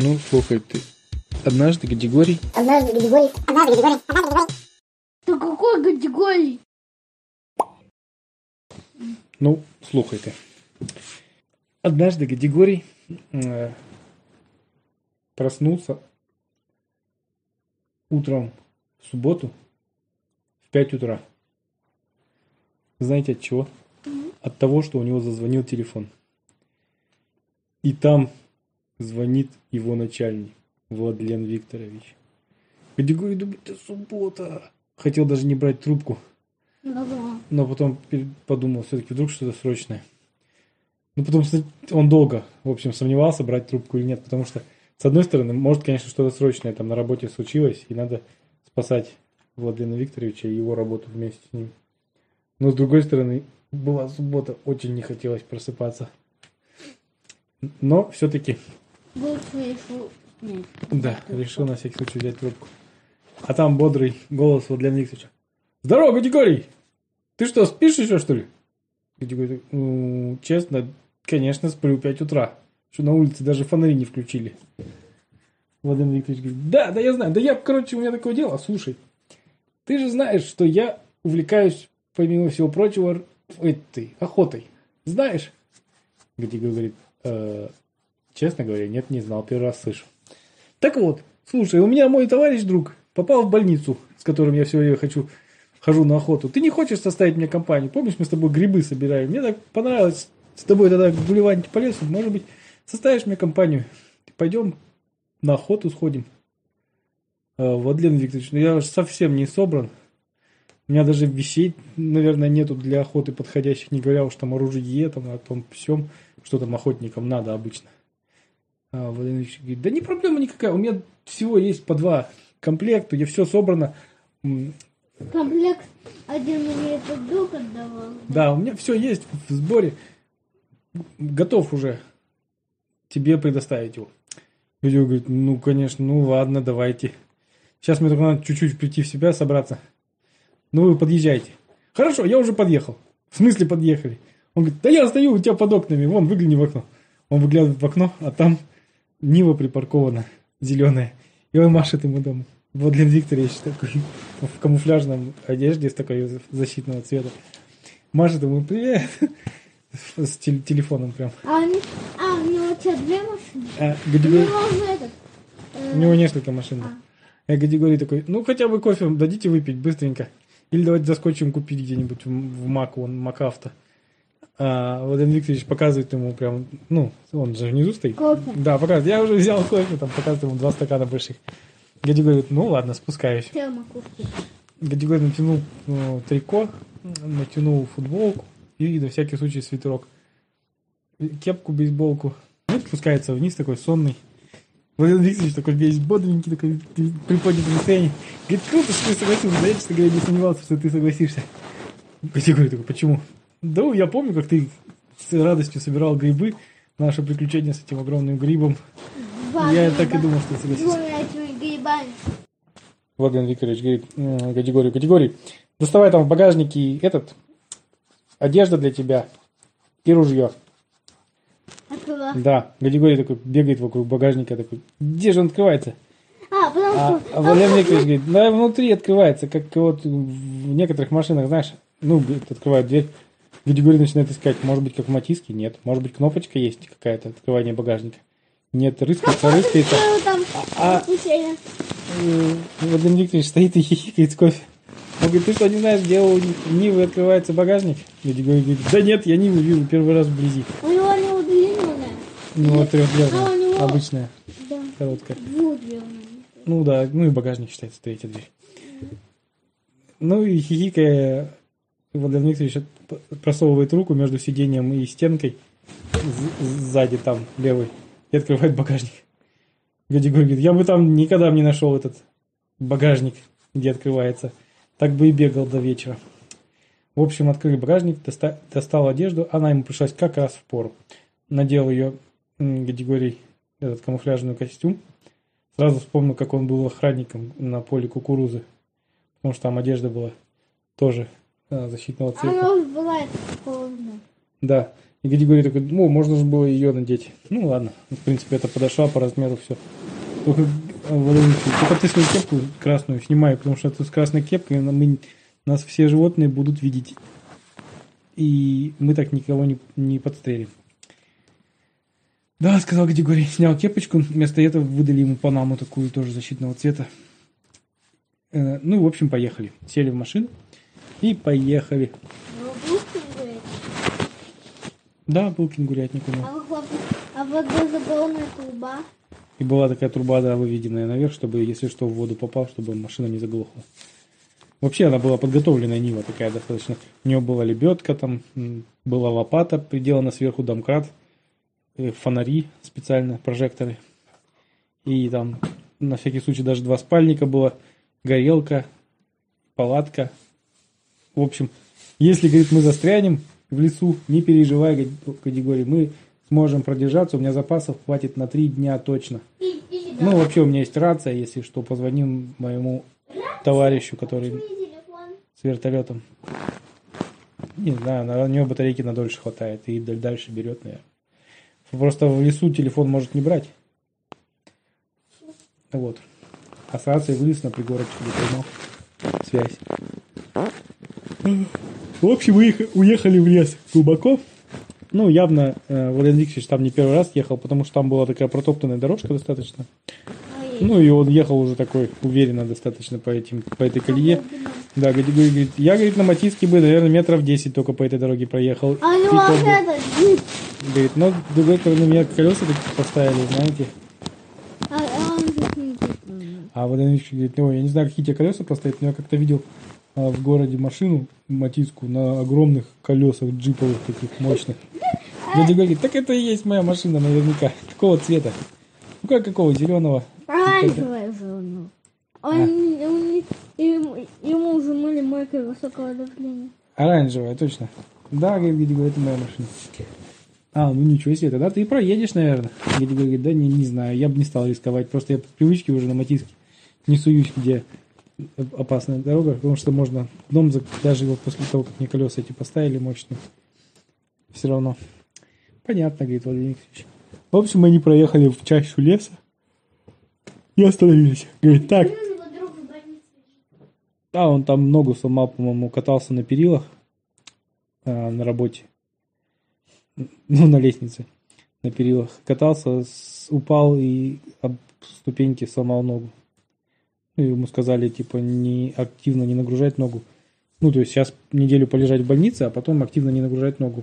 Ну, слухай, ты однажды Гадигорий... Однажды Гадигорий... Однажды Гадигорий... Однажды Гадигорий... Ты какой категории? Ну, слухай ты. Однажды Гадигорий э, проснулся утром в субботу в 5 утра. Знаете от чего? От того, что у него зазвонил телефон. И там звонит его начальник, Владлен Викторович. Гадигорий думает, это суббота. Хотел даже не брать трубку. Ну да. Но потом подумал, все-таки вдруг что-то срочное. Ну, потом он долго, в общем, сомневался, брать трубку или нет, потому что, с одной стороны, может, конечно, что-то срочное там на работе случилось, и надо спасать Владимира Викторовича и его работу вместе с ним. Но, с другой стороны, была суббота, очень не хотелось просыпаться. Но все-таки, Да, решил на всякий случай взять трубку. А там бодрый голос Владимира Викторовича. Здорово, Гадигорий! Ты что, спишь еще, что ли? Такой, «Ну, честно, конечно, сплю в 5 утра. Что на улице даже фонари не включили. Владимир Викторович говорит, да, да я знаю, да я, короче, у меня такое дело, слушай. Ты же знаешь, что я увлекаюсь, помимо всего прочего, этой, охотой. Знаешь? Гадигорий говорит, «Э, честно говоря, нет, не знал, первый раз слышу. Так вот, слушай, у меня мой товарищ друг попал в больницу, с которым я все время хочу, хожу на охоту. Ты не хочешь составить мне компанию? Помнишь, мы с тобой грибы собираем? Мне так понравилось с тобой тогда гулевать по лесу. Может быть, составишь мне компанию? Пойдем на охоту сходим. А, Владлен Викторович, ну я уж совсем не собран. У меня даже вещей, наверное, нету для охоты подходящих, не говоря уж там о ружье, там, о том всем, что там охотникам надо обычно. А Владимир Ильич говорит, да не проблема никакая, у меня всего есть по два комплекта, я все собрано. Комплект один мне этот друг отдавал. Да, у меня все есть в сборе. Готов уже тебе предоставить его. Люди говорит, ну, конечно, ну ладно, давайте. Сейчас мне только надо чуть-чуть прийти в себя, собраться. Ну, вы подъезжайте. Хорошо, я уже подъехал. В смысле подъехали? Он говорит, да я стою у тебя под окнами, вон, выгляни в окно. Он выглядывает в окно, а там Нива припаркована, зеленая. И он машет ему дома. Владимир Викторович такой в камуфляжном одежде с такой защитного цвета. Машет ему привет. С тел- телефоном прям. А, а, у него что, две машины? А, У Гадигорий- него уже этот. э, У него несколько машин. да. А Гадигорий такой, ну хотя бы кофе дадите выпить быстренько. Или давайте заскочим купить где-нибудь в, в Мак, он Макавто. А Владимир Викторович показывает ему прям, ну, он же внизу стоит. Кофе. Да, показывает. Я уже взял кофе, там показывает ему два стакана больших. Гади говорит, ну ладно, спускаюсь. термокружки. Гадигорий натянул ну, трико, натянул футболку и на всякий случай свитерок. Кепку, бейсболку. Ну, спускается вниз такой сонный. Владимир Викторович такой весь бодренький, такой при- приподнятый настроение. Говорит, круто, что ты согласился. Да я, честно говоря, не сомневался, что ты согласишься. Гадигорий такой, почему? Да, я помню, как ты с радостью собирал грибы. Наше приключение с этим огромным грибом. Два я гриба. так и думал, что ты согласишься. Владимир Викторович говорит, «М, категорию, категории. Доставай там в багажнике этот, одежда для тебя и ружье. Открыла. Да, категория такой бегает вокруг багажника, такой, где же он открывается? А, потому А, что... а Викторович говорит, да, внутри открывается, как вот в некоторых машинах, знаешь, ну, открывают дверь. Категория начинает искать, может быть, как в Матиске, нет, может быть, кнопочка есть какая-то, открывание багажника. Нет, рыскается, рыскается. А-. Э, Владимир Викторович стоит и хихикает с кофе. Он говорит, ты что, не знаешь, где у Нивы открывается багажник? Люди говорят, да нет, я Ниву вижу первый раз вблизи. У него не удлиненная. Ну, вот трехдверная, А него- обычная, Да. короткая. Двухдверная. Ну да, ну и багажник считается третья дверь. Ну и хихикая, Владимир Викторович просовывает руку между сиденьем и стенкой сзади там, левый, и открывает багажник. Гадигорий говорит, я бы там никогда не нашел этот багажник, где открывается. Так бы и бегал до вечера. В общем, открыли багажник, доста- достал одежду, она ему пришлась как раз в пору. Надел ее Гадигорий, этот камуфляжный костюм, Сразу вспомнил, как он был охранником на поле кукурузы. Потому что там одежда была тоже защитного А цвета. Она уже бывает холодно. Да. И Григорий такой, ну, можно же было ее надеть. Ну, ладно. В принципе, это подошла по размеру, все. Только, э, только ты свою кепку красную снимай, потому что ты с красной кепкой мы, нас все животные будут видеть. И мы так никого не, не подстрелим. Да, сказал Григорий, снял кепочку, вместо этого выдали ему панаму такую тоже защитного цвета. Э, Ну, в общем, поехали. Сели в машину и поехали. Ну, бухты, говорит. Да, был кенгурятник у него. А, хлоп- а водозаборная труба. И была такая труба, да, выведенная наверх, чтобы, если что, в воду попал, чтобы машина не заглохла. Вообще она была подготовленная Нива такая достаточно. У нее была лебедка, там была лопата, приделана сверху домкрат, э, фонари специально, прожекторы. И там на всякий случай даже два спальника было, горелка, палатка. В общем, если, говорит, мы застрянем в лесу, не переживай, говорит, категории, мы сможем продержаться, у меня запасов хватит на три дня точно. Ну, вообще у меня есть рация, если что, позвоним моему товарищу, который с вертолетом. Не знаю, на него батарейки на дольше хватает и даль- дальше берет, наверное. Просто в лесу телефон может не брать. Вот. А с рацией вылез на пригорочек, где связь. В общем, уеха- уехали в лес глубоко. Ну, явно э, Владимир Викторович там не первый раз ехал, потому что там была такая протоптанная дорожка достаточно. Ну, и он ехал уже такой уверенно достаточно по, этим, по этой колее. Да, говорит, говорит, я, говорит, на Матиске бы, наверное, метров 10 только по этой дороге проехал. А у И него то бы- это, джип. Говорит, с другой стороны, меня колеса такие поставили, знаете. А, а. А Владимир Ильич говорит, ну, я не знаю, какие тебе колеса поставить, но я как-то видел в городе машину, Матиску, на огромных колесах джиповых таких мощных. Дядя говорит, так это и есть моя машина наверняка. Какого цвета? Ну, как какого? Зеленого? Оранжевая же у него. Он, он- ему, ему уже мыли мойкой высокого давления. Оранжевая, точно. Да, говорит, говорит, это моя машина. А, ну ничего себе, тогда ты и проедешь, наверное. Гиди говорит, да не, не знаю, я бы не стал рисковать. Просто я по привычке уже на Матиске не суюсь, где опасная дорога, потому что можно дом, даже его после того, как мне колеса эти поставили мощные, все равно. Понятно, говорит Владимир Викторович. В общем, не проехали в чащу леса и остановились. Говорит, так, да, он там ногу сломал, по-моему, катался на перилах а, на работе. Ну, на лестнице. На перилах. Катался, упал и об ступеньки сломал ногу. Ну, ему сказали, типа, не активно не нагружать ногу. Ну, то есть сейчас неделю полежать в больнице, а потом активно не нагружать ногу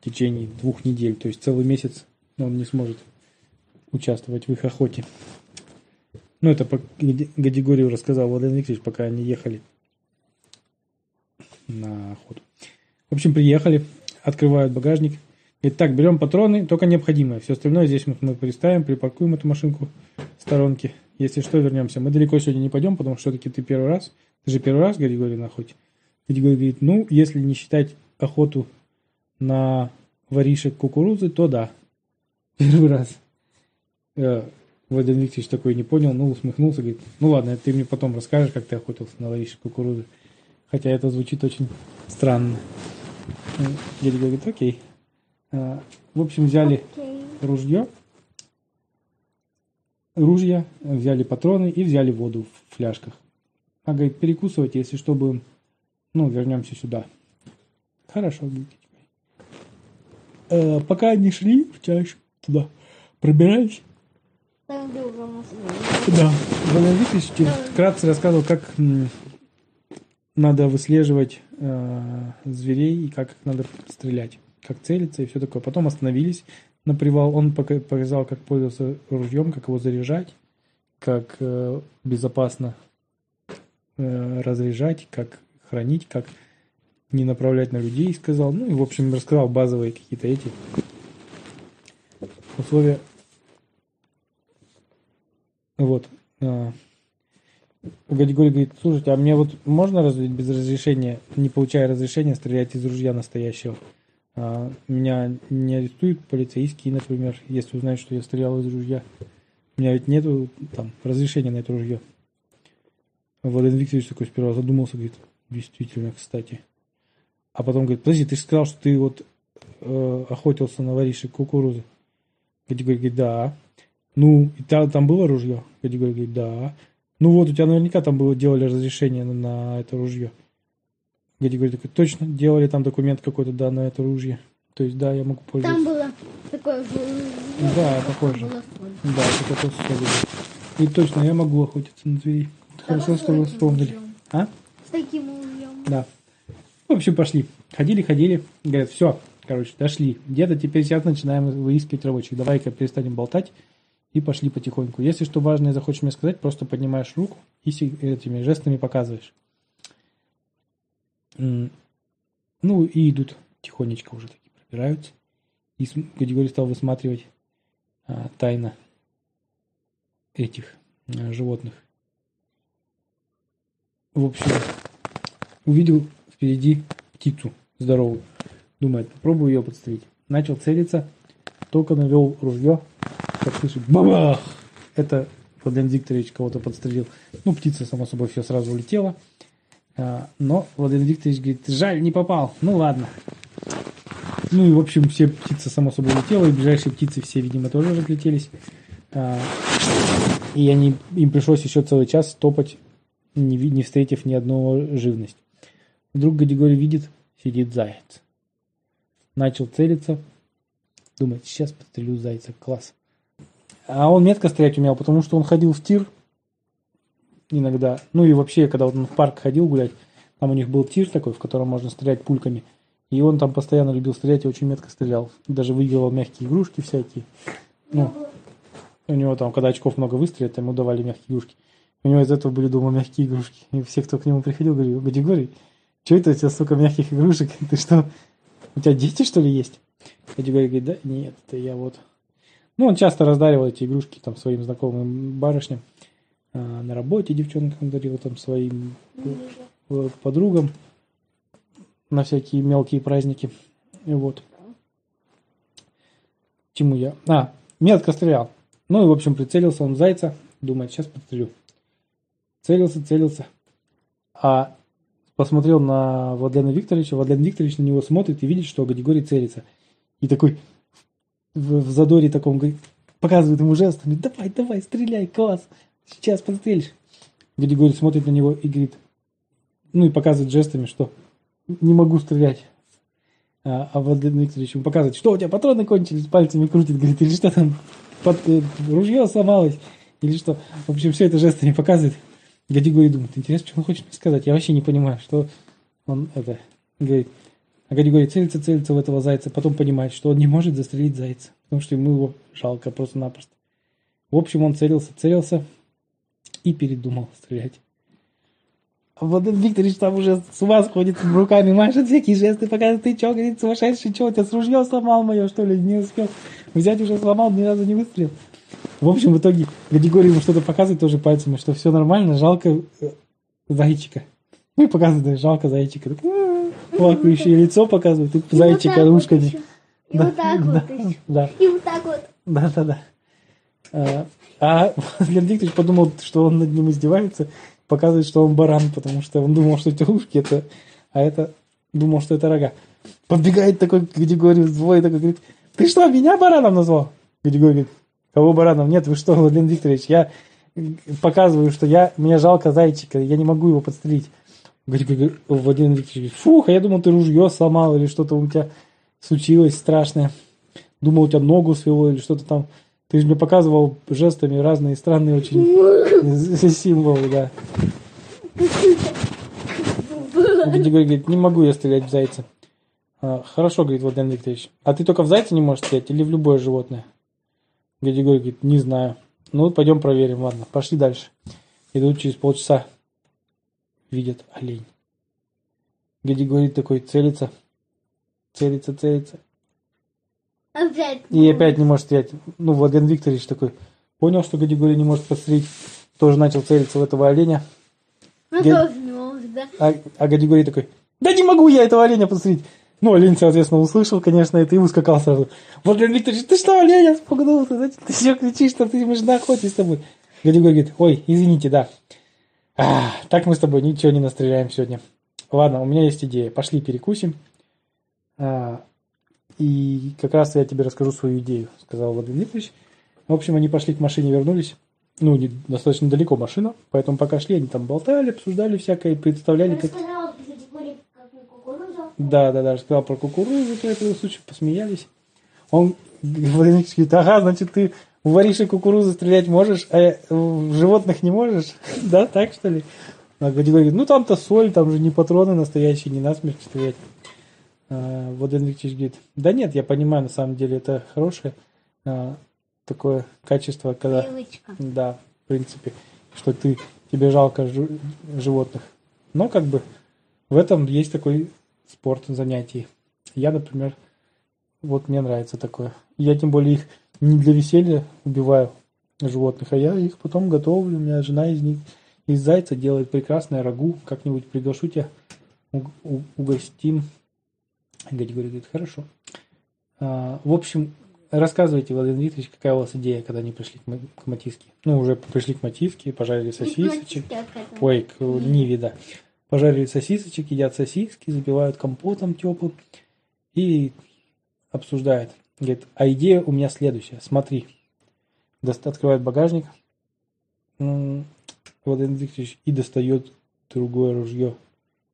в течение двух недель. То есть целый месяц он не сможет участвовать в их охоте. Ну, это по Гади- Гадигорию рассказал Владимир Викторович, пока они ехали на охоту. В общем, приехали, открывают багажник. Говорит, так, берем патроны, только необходимое. Все остальное здесь мы, мы приставим, припаркуем эту машинку в сторонке. Если что, вернемся. Мы далеко сегодня не пойдем, потому что все-таки ты первый раз. Ты же первый раз, Григорий, на охоте. Григорий говорит, ну, если не считать охоту на воришек кукурузы, то да. Первый раз. Э, Владимир Викторович такой не понял, ну, усмехнулся, говорит, ну ладно, ты мне потом расскажешь, как ты охотился на воришек кукурузы. Хотя это звучит очень странно. Э, Дядя говорит, окей. А, В общем, взяли Окей. ружье, ружья, взяли патроны и взяли воду в фляжках. А говорит, перекусывайте, если что, будем, ну, вернемся сюда. Хорошо, говорит. Э, пока они шли в чащу туда, пробирались, Там друга да, Викторович тебе вкратце рассказывал, как надо выслеживать э, зверей и как их надо стрелять, как целиться и все такое. Потом остановились на привал, он пока- показал, как пользоваться ружьем, как его заряжать, как э, безопасно э, разряжать, как хранить, как не направлять на людей, сказал. Ну и, в общем, рассказал базовые какие-то эти условия вот. а, Гадигорий говорит, слушайте, а мне вот можно разве без разрешения, не получая разрешения, стрелять из ружья настоящего? А, меня не арестуют полицейские, например, если узнают, что я стрелял из ружья. У меня ведь нету там разрешения на это ружье. Владимир Викторович такой сперва задумался, говорит, действительно, кстати. А потом говорит, подожди, ты же сказал, что ты вот э, охотился на воришек кукурузы? Гадигорий говорит, да. Ну, и та- там было ружье? Гадигорий говорит, да. Ну вот, у тебя наверняка там было, делали разрешение на, на это ружье. Гадигорий такой, точно, делали там документ какой-то, да, на это ружье. То есть, да, я могу Там пользоваться. было такое же... Да, похоже. Да, это соль. И точно, я могу охотиться на зверей. Хорошо, что вы вспомнили. А? С таким ружьем. Да. В общем, пошли. Ходили, ходили. Говорят, все, короче, дошли. Где-то теперь сейчас начинаем выискивать рабочих. Давай-ка перестанем болтать. И пошли потихоньку. Если что важное захочешь мне сказать, просто поднимаешь руку и этими жестами показываешь. Ну, и идут тихонечко уже такие пробираются. И Гадигорий стал высматривать а, тайно этих а, животных. В общем, увидел впереди птицу здоровую. Думает, попробую ее подстрелить. Начал целиться, только навел ружье, как слышит, бабах! Это Владимир Викторович кого-то подстрелил. Ну, птица, само собой, все сразу улетела. А, Но Владимир Викторович говорит, жаль, не попал. Ну, ладно. Ну и, в общем, все птицы, само собой, улетела, и ближайшие птицы все, видимо, тоже разлетелись. А, И они, им пришлось еще целый час топать, не, не встретив ни одного живность. Вдруг Гадигорий видит, сидит заяц. Начал целиться. Думает, сейчас подстрелю зайца. Класс. А он метко стрелять умел, потому что он ходил в тир иногда. Ну и вообще, когда он в парк ходил гулять, там у них был тир такой, в котором можно стрелять пульками. И он там постоянно любил стрелять и очень метко стрелял. Даже выигрывал мягкие игрушки всякие. Ну, у него там, когда очков много выстрелит, ему давали мягкие игрушки. У него из этого были дома мягкие игрушки. И все, кто к нему приходил, говорили, Гадигорий, что это у тебя столько мягких игрушек? Ты что, у тебя дети, что ли, есть? Гадигорий говорит, да нет, это я вот... Ну, он часто раздаривал эти игрушки там своим знакомым барышням. А, на работе девчонкам дарил там своим э, подругам на всякие мелкие праздники. И вот. Чему я? А, метко стрелял. Ну и, в общем, прицелился он в зайца. Думает, сейчас подстрелю. Целился, целился. А посмотрел на Владлена Викторовича. Владлен Викторович на него смотрит и видит, что Гадигорий целится. И такой в, в задоре таком говорит, показывает ему жестами, давай, давай, стреляй, класс, сейчас подстрелишь. Гадигорий смотрит на него и говорит, ну и показывает жестами, что не могу стрелять. А, а Владимир Викторович ему показывает, что у тебя патроны кончились, пальцами крутит, говорит, или что там, под, э, ружье сломалось, или что. В общем, все это жестами показывает. Гадигорий думает, интересно, что он хочет мне сказать. Я вообще не понимаю, что он это говорит. А Гадигорий целится, целится в этого зайца, потом понимает, что он не может застрелить зайца, потому что ему его жалко просто-напросто. В общем, он целился, целился и передумал стрелять. А Владимир Викторович там уже с ума сходит, руками машет, всякие жесты показывает. Ты что, говорит, сумасшедший, что, у тебя с ружьем сломал мое, что ли? Не успел взять, уже сломал, ни разу не выстрелил. В общем, в итоге Гадигорий ему что-то показывает тоже пальцами, что все нормально, жалко э, зайчика. Ну и показывает, да, жалко зайчика. Так, «А, Плакающее лицо показывает, и зайчика вот так вот ушками. еще. И вот так вот еще. И вот так вот. да, да, да. А, Владимир Викторович подумал, что он над ним издевается, показывает, что он баран, потому что он думал, что эти ушки это, а это думал, что это рога. Подбегает такой к Григорию злой, такой говорит, ты что, меня бараном назвал? Григорий говорит, кого бараном? Нет, вы что, Владимир Викторович, я показываю, что я, мне жалко зайчика, я не могу его подстрелить. Григорий Владимир Викторович фух, а я думал, ты ружье сломал или что-то у тебя случилось страшное. Думал, у тебя ногу свело или что-то там. Ты же мне показывал жестами разные странные очень символы, да. Григорий говорит, не могу я стрелять в зайца. А, хорошо, говорит Владимир Викторович. А ты только в зайца не можешь стрелять или в любое животное? Григорий говорит, не знаю. Ну, пойдем проверим, ладно. Пошли дальше. Идут через полчаса. Видят олень. Григорий такой целится. Целится, целится. Опять. И опять не может стрелять. Ну, Владимир Викторович такой понял, что Гадигорий не может подстрелить. Тоже начал целиться в этого оленя. Ну, Я- тоже не может, да? А, а Гадигорий такой, да не могу я этого оленя подстрелить. Ну, олень, соответственно, услышал, конечно, это и ускакал сразу. Владимир Викторович, ты что, оленя спугнулся? Зачем ты все кричишь, что ты, мы же на охоте с тобой. Гадигорий говорит, ой, извините, да. А, так мы с тобой ничего не настреляем сегодня. Ладно, у меня есть идея. Пошли перекусим. А, И как раз я тебе расскажу свою идею, сказал Владимир Дмитриевич. В общем, они пошли к машине, вернулись. Ну, не, достаточно далеко машина, поэтому пока шли, они там болтали, обсуждали всякое, представляли, как... Кукурузу. Да, да, да, рассказал про кукурузу, про этот случай, посмеялись. Он, Владимир говорит, ага, значит, ты в вориши кукурузы стрелять можешь, а в животных не можешь? Да, так что ли? А Гладимир говорит, ну там-то соль, там же не патроны настоящие, не насмерть стрелять. А, Владимир Ильич говорит, да нет, я понимаю, на самом деле это хорошее а, такое качество, когда... Привычка. Да, в принципе, что ты тебе жалко жи- животных. Но как бы в этом есть такой спорт занятий. Я, например, вот мне нравится такое. Я тем более их не для веселья убиваю животных, а я их потом готовлю. У меня жена из них из зайца делает прекрасное рагу. Как-нибудь приглашу тебя, угостим. Гадя говорит, хорошо. А, в общем, рассказывайте, Владимир Викторович, какая у вас идея, когда они пришли к, к Матиске? Ну, уже пришли к Матиске, пожарили сосисочек. Ой, к Ниве, да. Пожарили сосисочек, едят сосиски, запивают компотом теплым и обсуждают. Говорит, а идея у меня следующая. Смотри. Дост- открывает багажник. Владимир Викторович и достает другое ружье.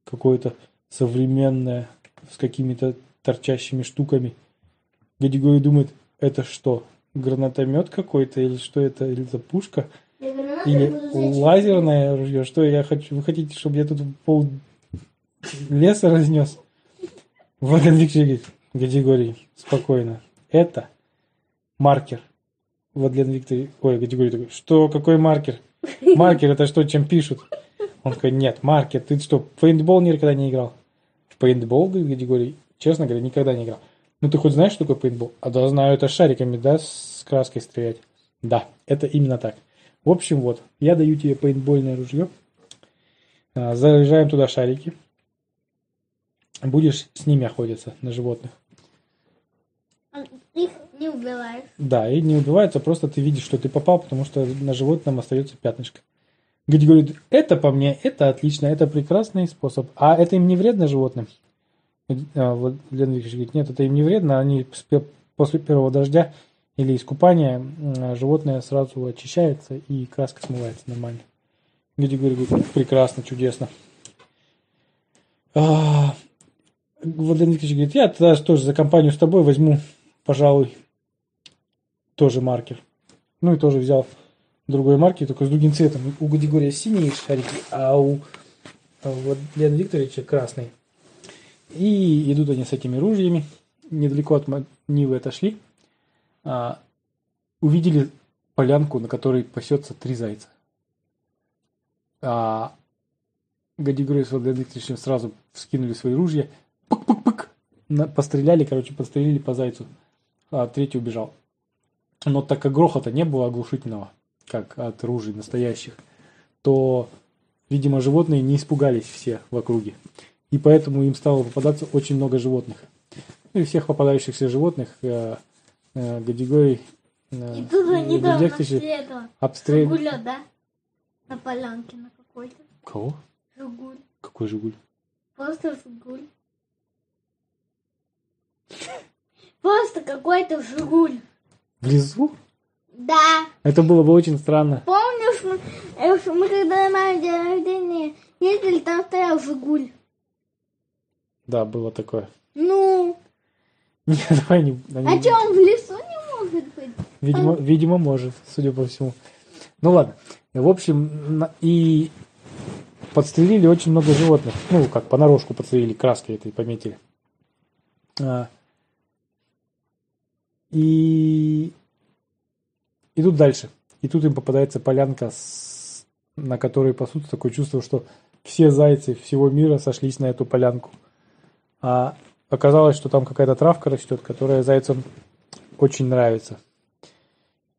Какое-то современное, с какими-то торчащими штуками. Гадигорий думает, это что? Гранатомет какой-то или что это? Или это пушка? Или лазерное ружье? Что я хочу? Вы хотите, чтобы я тут пол леса разнес? Владимир Викторович говорит, Гадигорий, спокойно. Это маркер. Владимир Викторович, ой, Гадигорий такой, что, какой маркер? Маркер это что, чем пишут? Он такой, нет, маркер, ты что, в пейнтбол никогда не играл? В пейнтбол, говорит Гадигорий, честно говоря, никогда не играл. Ну ты хоть знаешь, что такое пейнтбол? А да, знаю, это шариками, да, с краской стрелять. Да, это именно так. В общем, вот, я даю тебе пейнтбольное ружье. А, Заряжаем туда шарики. Будешь с ними охотиться на животных. Их не убиваешь. Да, и не убивается, просто ты видишь, что ты попал, потому что на животном остается пятнышко. Гуди говорит, это по мне, это отлично, это прекрасный способ. А это им не вредно животным? А, вот Лена Викторович говорит, нет, это им не вредно, они после первого дождя или искупания м, животное сразу очищается и краска смывается нормально. Гуди говорит, прекрасно, чудесно. А, Владимир Викторович говорит, я тогда тоже за компанию с тобой возьму, пожалуй, тоже маркер. Ну и тоже взял другой маркер, только с другим цветом. У Гадигория синие шарики, а у а Лена Викторовича красный. И идут они с этими ружьями. Недалеко от Нивы отошли. А, увидели полянку, на которой пасется три зайца. А, Гадигорий с Владимиром Викторовичем сразу вскинули свои ружья. Пык-пык-пык. Постреляли, короче, пострелили по зайцу. А третий убежал. Но так как грохота не было оглушительного, как от ружей настоящих, то, видимо, животные не испугались все в округе. И поэтому им стало попадаться очень много животных. Ну и всех попадающихся животных э, э, Гадигорий э, И тут же недавно обстрел- Жигуля, да? На полянке на какой-то. Кого? Жигуль. Какой Жигуль? Просто Жигуль. Просто какой-то Жигуль. В лесу? Да. Это было бы очень странно. Помнишь, мы, э, мы когда на день рождения ездили, там стоял Жигуль. Да, было такое. Ну, Нет, давай не... а что, он в лесу не может быть? Видимо, видимо, может, судя по всему. Ну ладно. В общем, и подстрелили очень много животных. Ну, как понарошку подстрелили, краской этой пометили. А, и идут дальше. И тут им попадается полянка, с- на которой пасутся. Такое чувство, что все зайцы всего мира сошлись на эту полянку. А оказалось, что там какая-то травка растет, которая зайцам очень нравится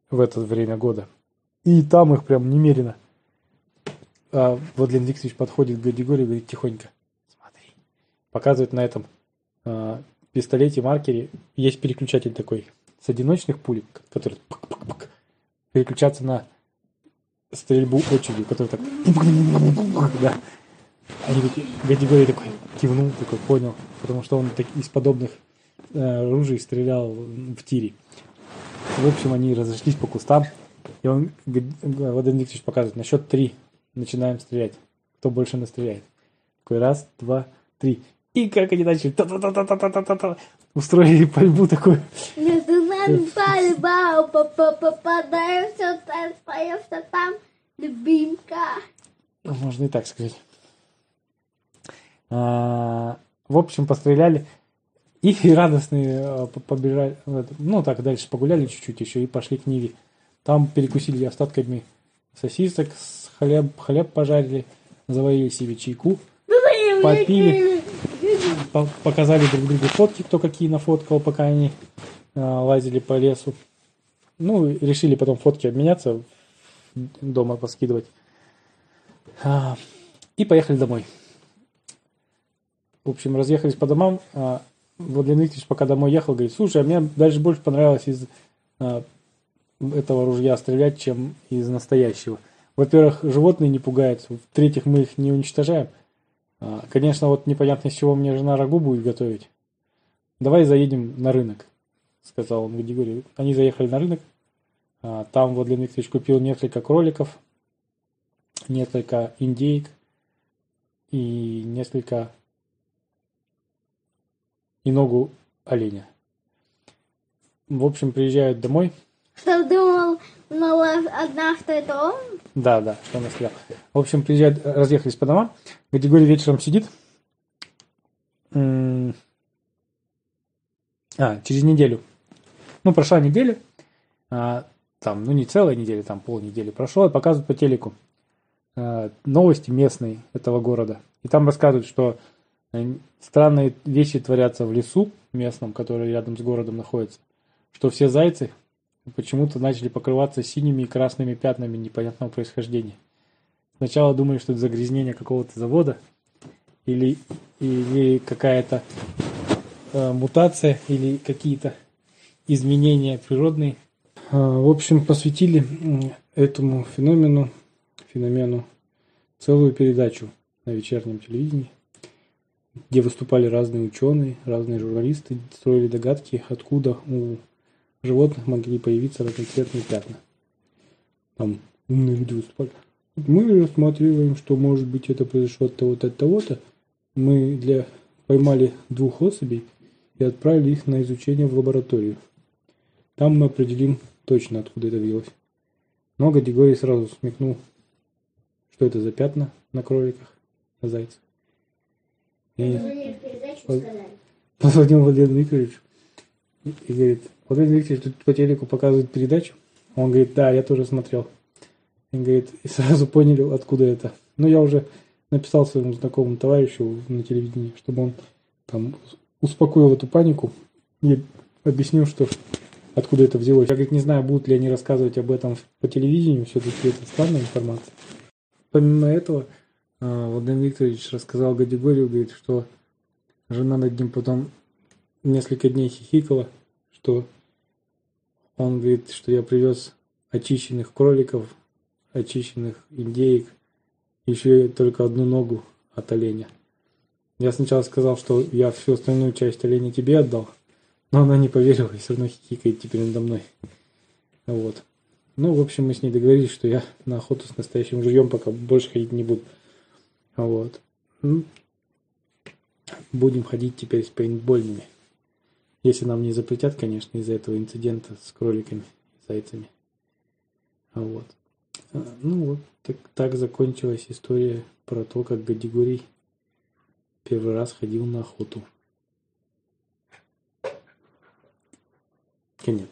в это время года. И там их прям немерено. А Владимир Викторович подходит к Гадигорию и говорит тихонько. Смотри. Показывает на этом а, пистолете, маркере. Есть переключатель такой с одиночных пулек, который пак-пак-пак, переключаться на стрельбу очередью, который так... Да. Они такие, Гадигорий такой кивнул, такой понял, потому что он так, из подобных э, ружей стрелял в тире. В общем, они разошлись по кустам. И он, г- Владимир Викторович показывает, на счет три начинаем стрелять. Кто больше настреляет. Такой раз, два, три. И как они начали та-та-та-та-та-та-та-та, устроили пальбу такую. Между нами пальба, попадаем все там, остаемся там, любимка. Ну, Можно и так сказать. А, В общем, постреляли. И радостные а, по- побежали. Ну, так, дальше погуляли чуть-чуть еще и пошли к Ниве. Там перекусили остатками сосисок, хлеб, хлеб пожарили, заварили себе чайку, Попили. По- показали друг другу фотки, кто какие нафоткал, пока они а, лазили по лесу. Ну, решили потом фотки обменяться, дома поскидывать. А, И поехали домой. В общем, разъехались по домам. а, Владимир Викторович пока домой ехал, говорит, слушай, а мне дальше больше понравилось из этого ружья стрелять, чем из настоящего. Во-первых, животные не пугаются. В-третьих, мы их не уничтожаем. А, Конечно, вот непонятно, из чего мне жена рагу будет готовить. Давай заедем на рынок, сказал он Григорию. Они заехали на рынок. А, Там Владимир Викторович купил несколько кроликов, несколько индейк и несколько и ногу оленя. В общем, приезжают домой. Что думал, одна, что это он? Да, да, что он стрелял. В общем, приезжают, разъехались по домам. Григорий вечером сидит. А, через неделю. Ну, прошла неделя. а, там, ну, не целая неделя, там полнедели прошло, и показывают по телеку а, новости местные этого города. И там рассказывают, что э, странные вещи творятся в лесу местном, который рядом с городом находится. Что все зайцы почему-то начали покрываться синими и красными пятнами непонятного происхождения. Сначала думали, что это загрязнение какого-то завода или, или какая-то э, мутация или какие-то изменения природные. А, В общем, посвятили этому феномену, феномену целую передачу на вечернем телевидении, где выступали разные ученые, разные журналисты, строили догадки, откуда у животных могли появиться разноцветные пятна. Там умные люди выступали. Мы рассматриваем, что может быть это произошло от того-то, от того-то. Мы для поймали двух особей и отправили их на изучение в лабораторию. Там мы определим точно, откуда это взялось. Но Гадигорий сразу смекнул, что это за пятна на кроликах, на зайцах. И позвонил Владимир Викторович и говорит, Владимир Викторович тут по телеку показывает передачу. Он говорит, да, я тоже смотрел. И говорит, и сразу поняли, откуда это. Ну, я уже написал своему знакомому товарищу на телевидении, чтобы он там успокоил эту панику и объяснил, что откуда это взялось. Я, говорит, не знаю, будут ли они рассказывать об этом по телевидению, все-таки это странная информация. Помимо этого, а, Владимир Викторович рассказал Гадигорию, говорит, что жена над ним потом несколько дней хихикала, что он говорит, что я привез очищенных кроликов, очищенных индеек, еще только одну ногу от оленя. Я сначала сказал, что я всю остальную часть оленя тебе отдал, но она не поверила и все равно хихикает теперь надо мной. Вот. Ну, в общем, мы с ней договорились, что я на охоту с настоящим жильем пока больше ходить не буду. Вот. Будем ходить теперь с пейнтбольными. Если нам не запретят, конечно, из-за этого инцидента с кроликами и зайцами. А Вот. А, Ну вот, так, так закончилась история про то, как Гадигорий первый раз ходил на охоту. Конец.